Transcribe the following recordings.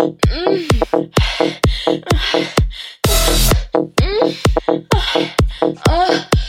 Mm. Mm. mm. Uh. uh.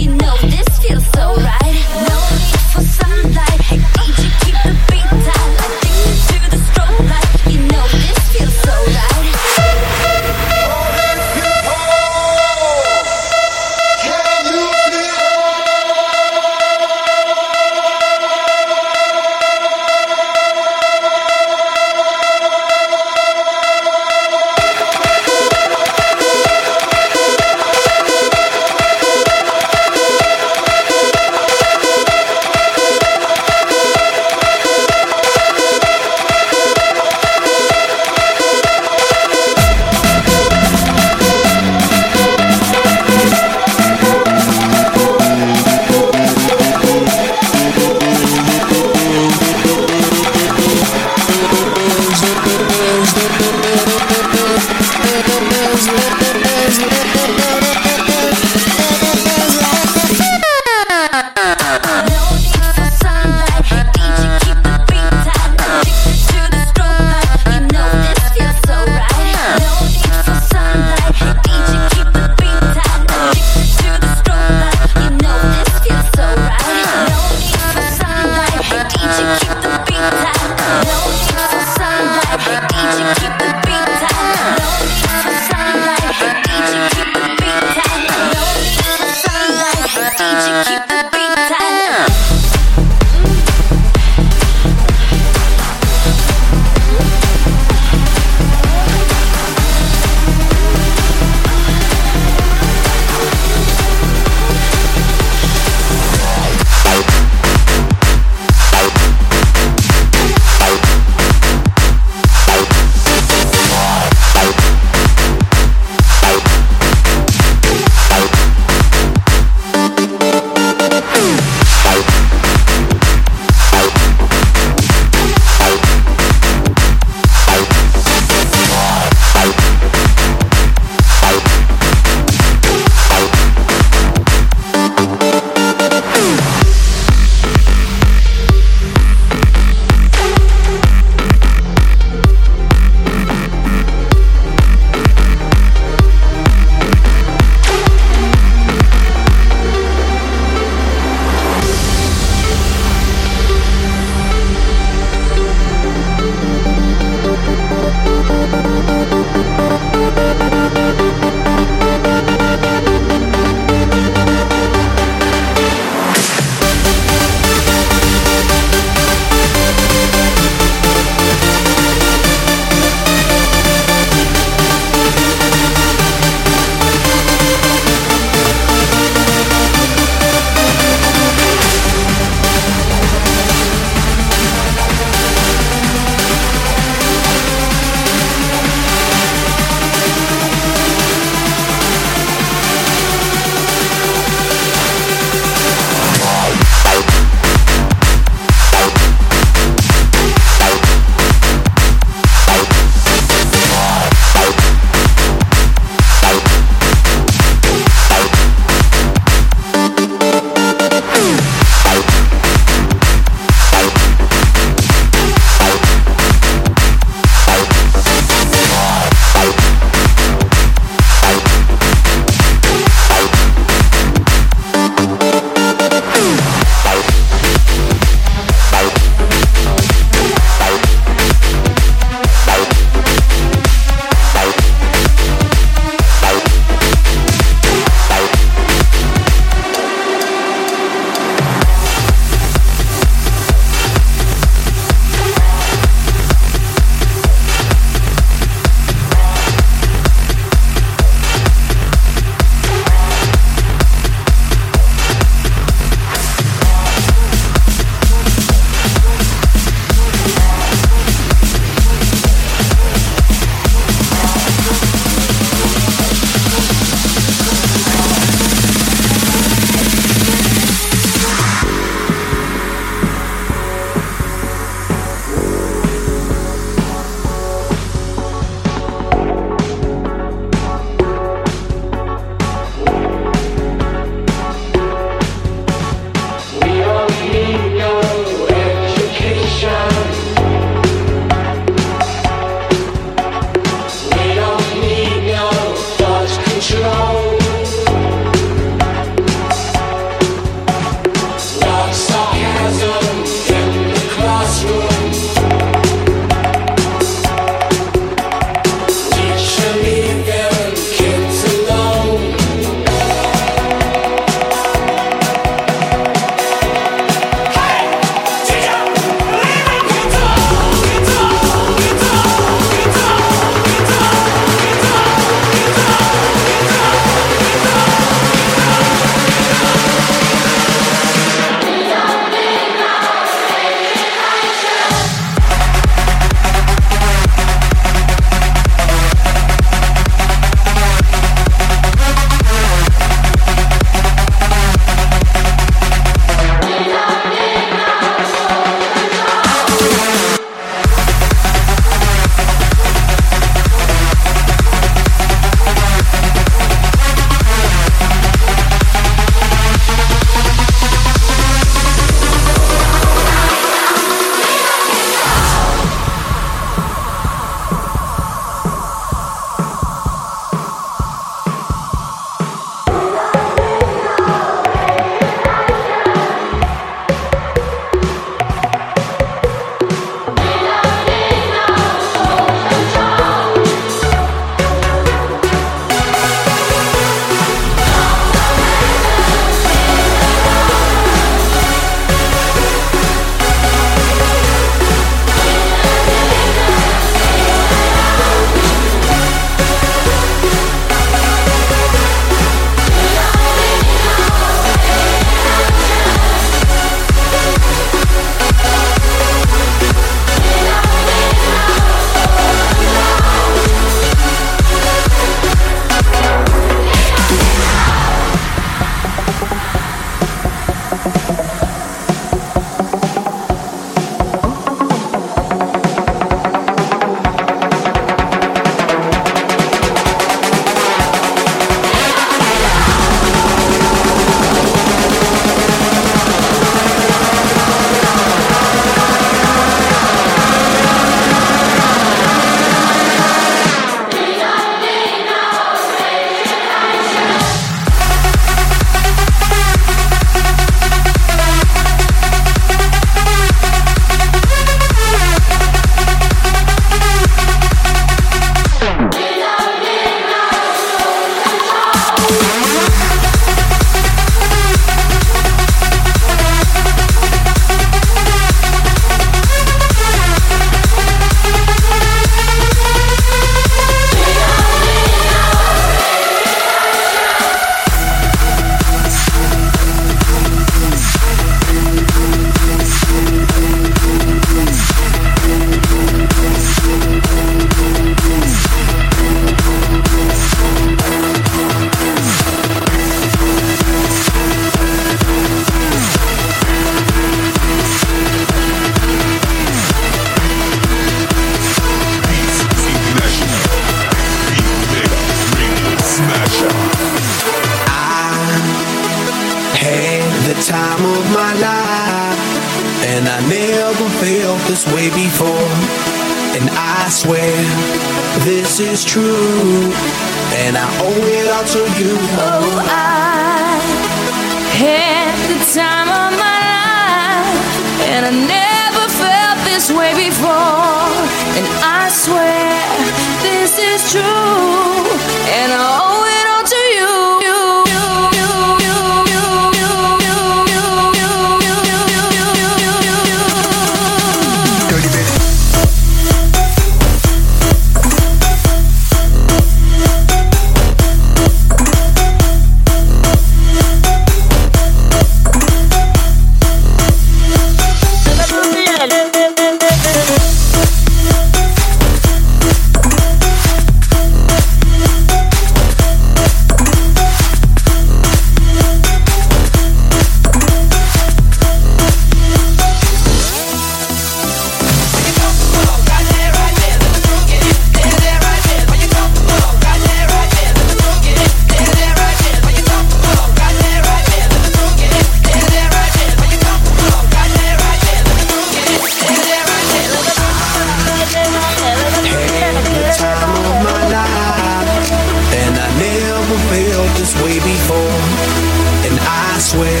swear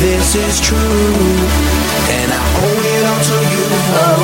this is true, and I owe it all to you. Oh.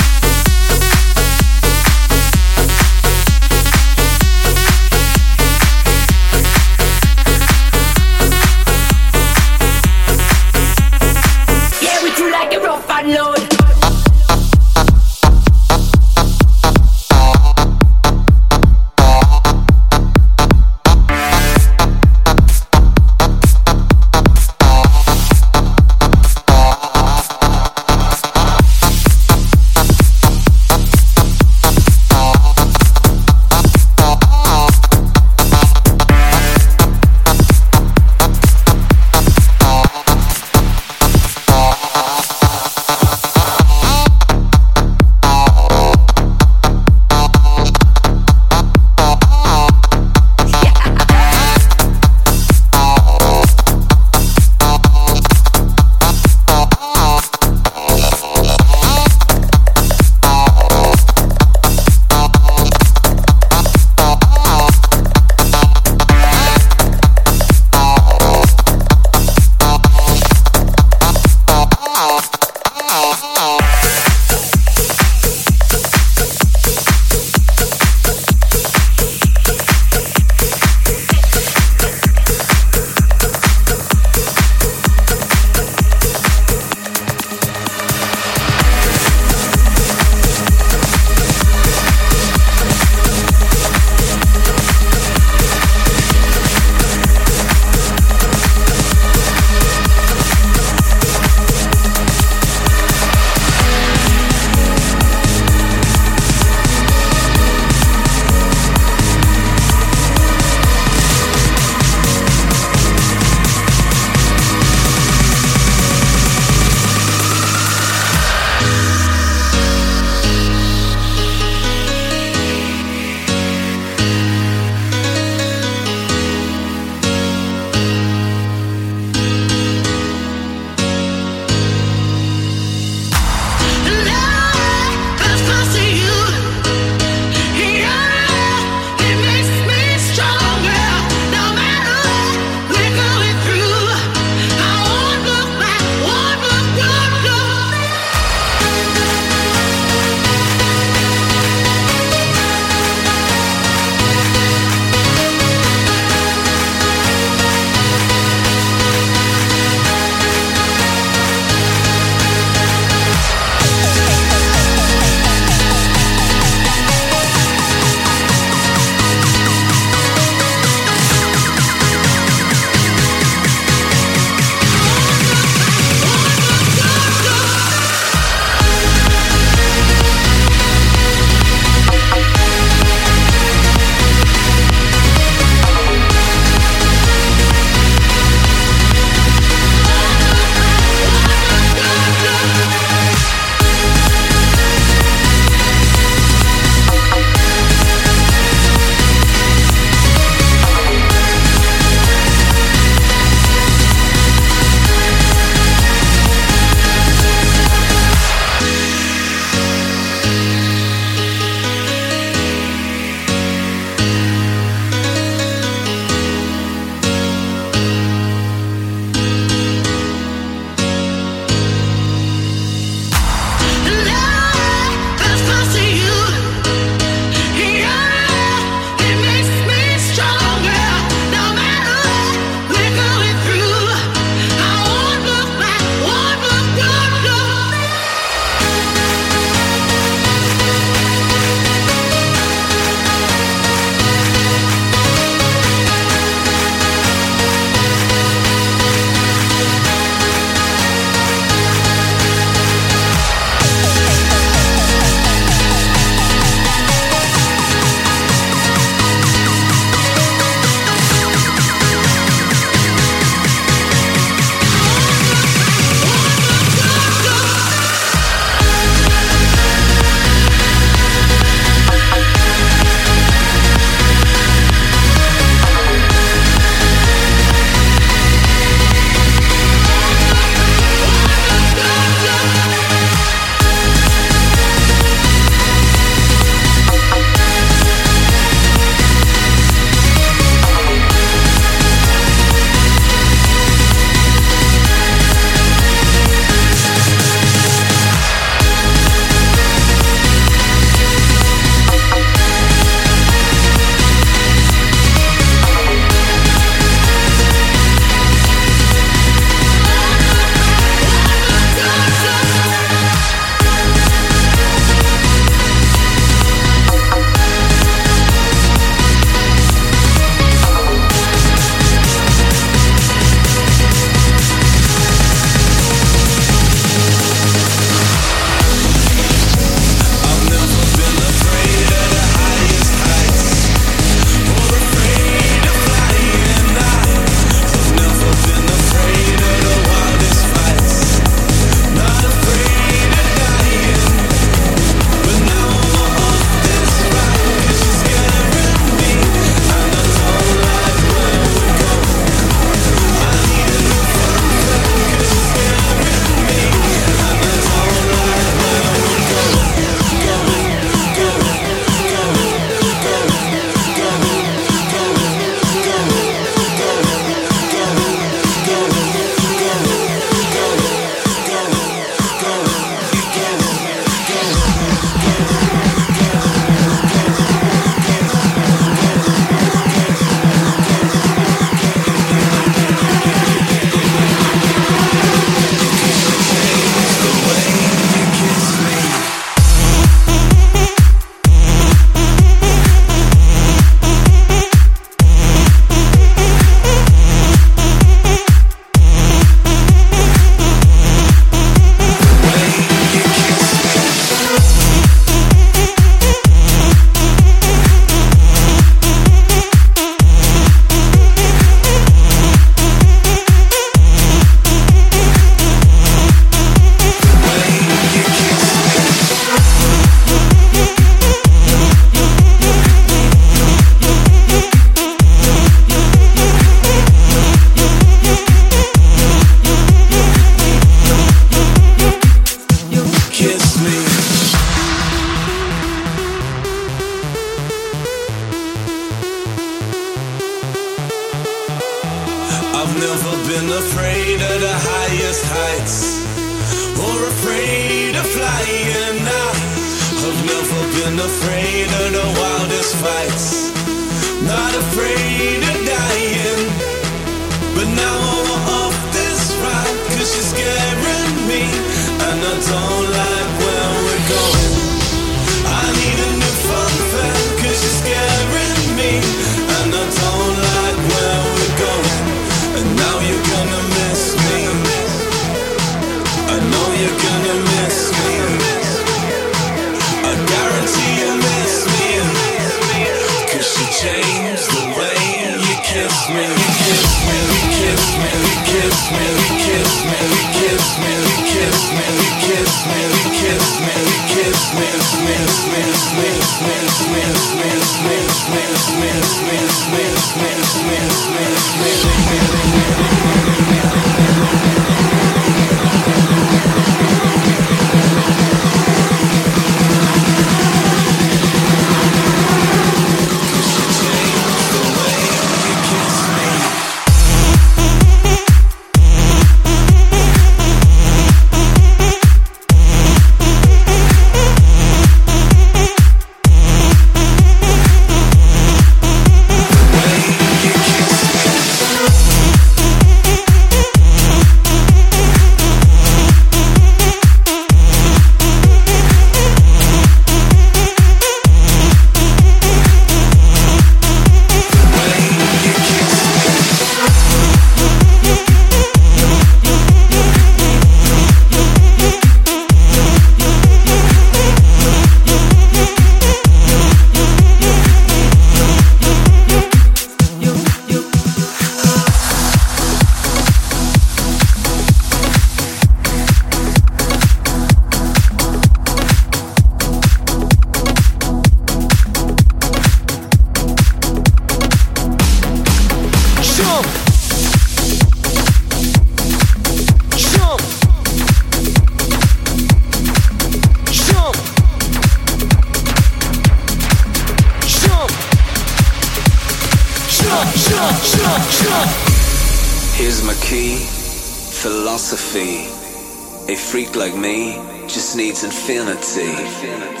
infinity. infinity.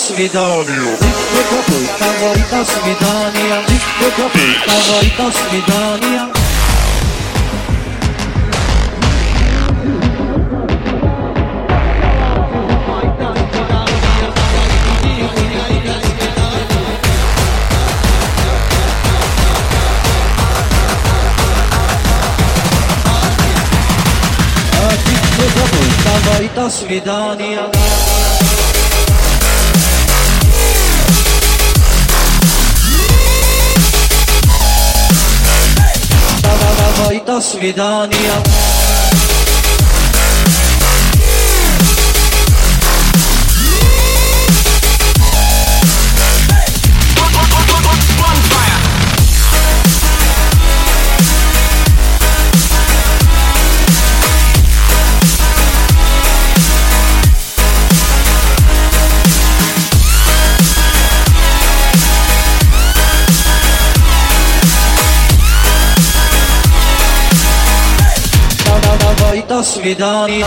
Pass. Do svidaniya.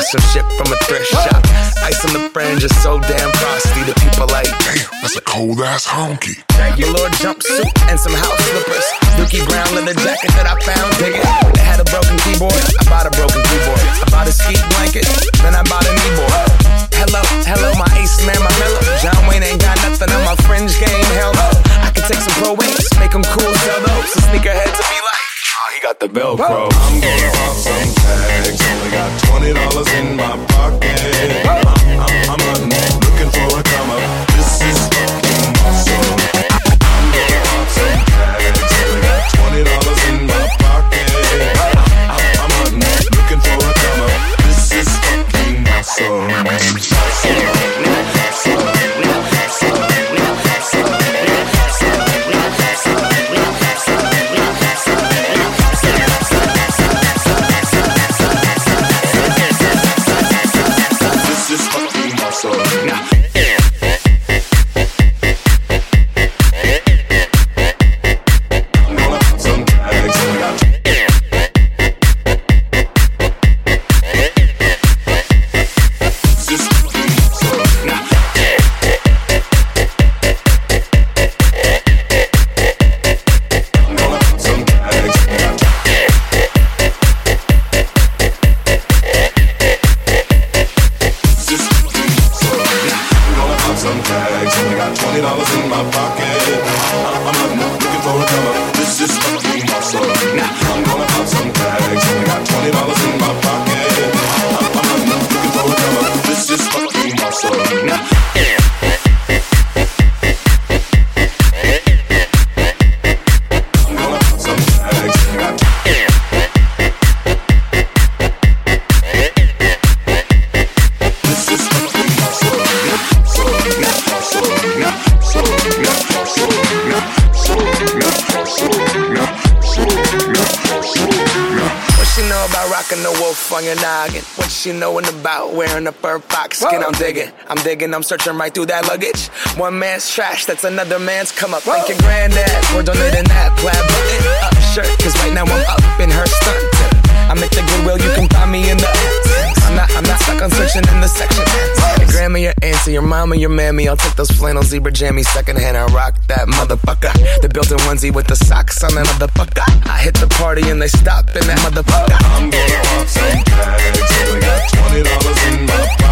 bought some shit from a thrift shop. Ice on the fringe is so damn frosty. The people like, damn, That's a cold ass honky. Velour jumpsuit and some house slippers. Dookie brown leather jacket that I found. Dig it. They had a broken keyboard. I bought a broken keyboard. I bought a ski blanket. Then I bought a kneeboard. Hello, hello, my ace man, my mellow. John Wayne ain't got nothing on my fringe game. Hell no. I can take some pro wings, make them cool, sell those. Sneakerheads oh, he got the Velcro. I'm gonna pop some tags. Only got twenty dollars in my pocket. I'm, I'm, I'm hunting, looking for a come up. This is I'm digging, I'm searching right through that luggage. One man's trash, that's another man's come up. Thank your granddad for donating that plaid button up shirt. Cause right now I'm up in her skirt. I'm at the Goodwill, you can find me in the. I'm not, I'm not stuck on searching in the section. Your grandma, your auntie, your mama, your mammy. I'll take those flannel zebra jammies secondhand and rock that motherfucker. The built-in onesie with the socks on that motherfucker. I hit the party and they stop in that motherfucker. I'm gonna pop some tags. Only got twenty dollars in my pocket.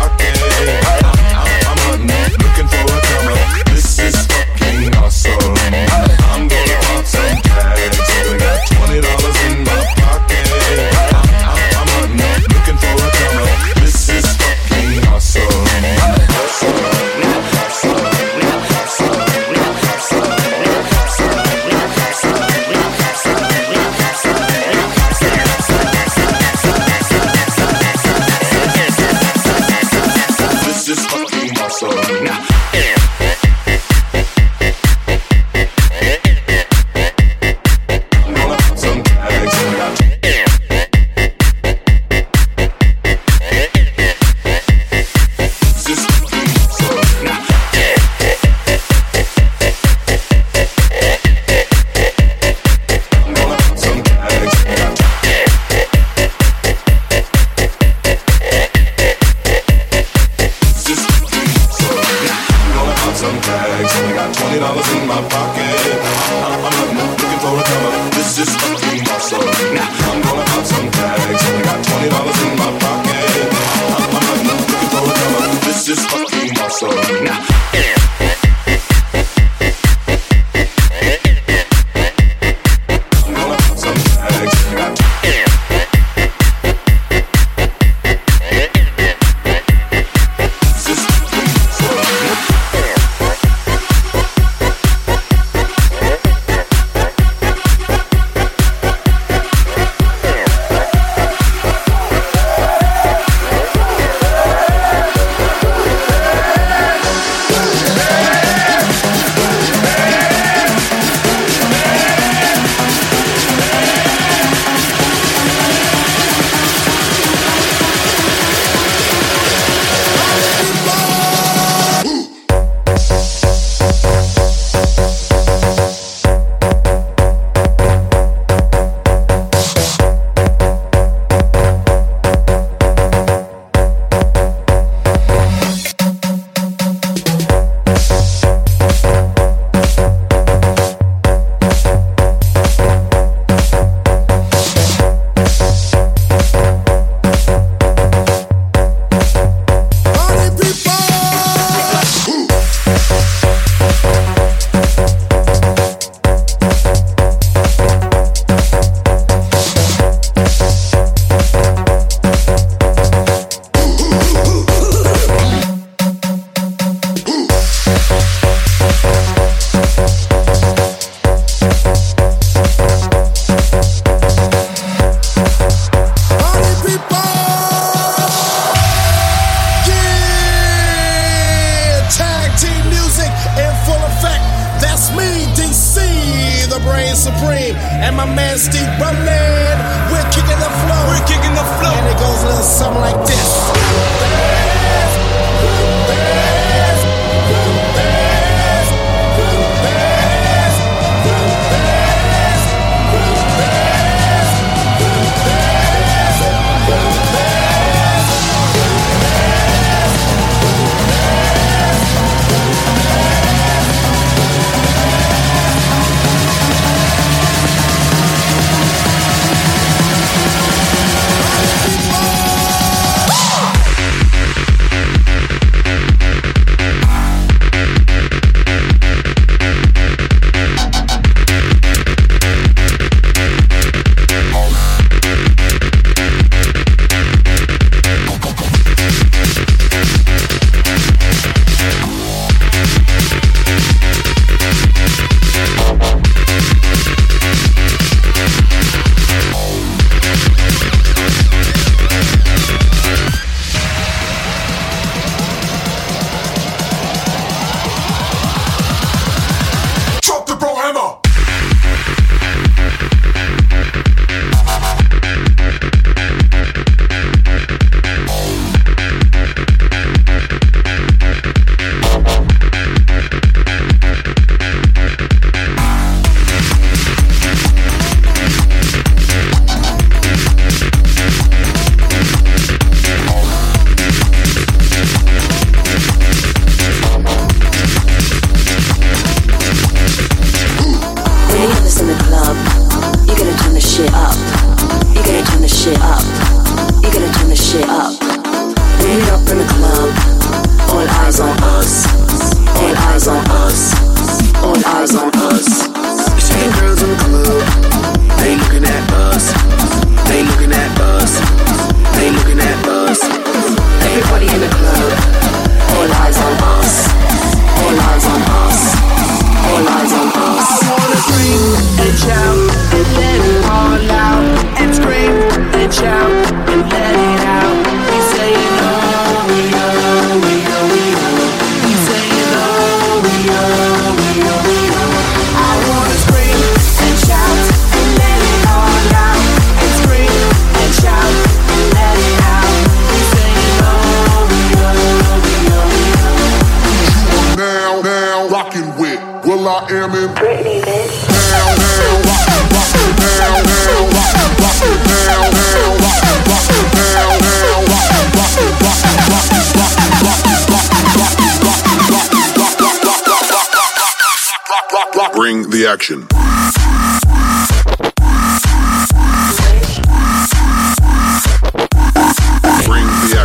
We're kicking the flow. We're kicking the flow. And it goes a little something like this.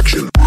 Action.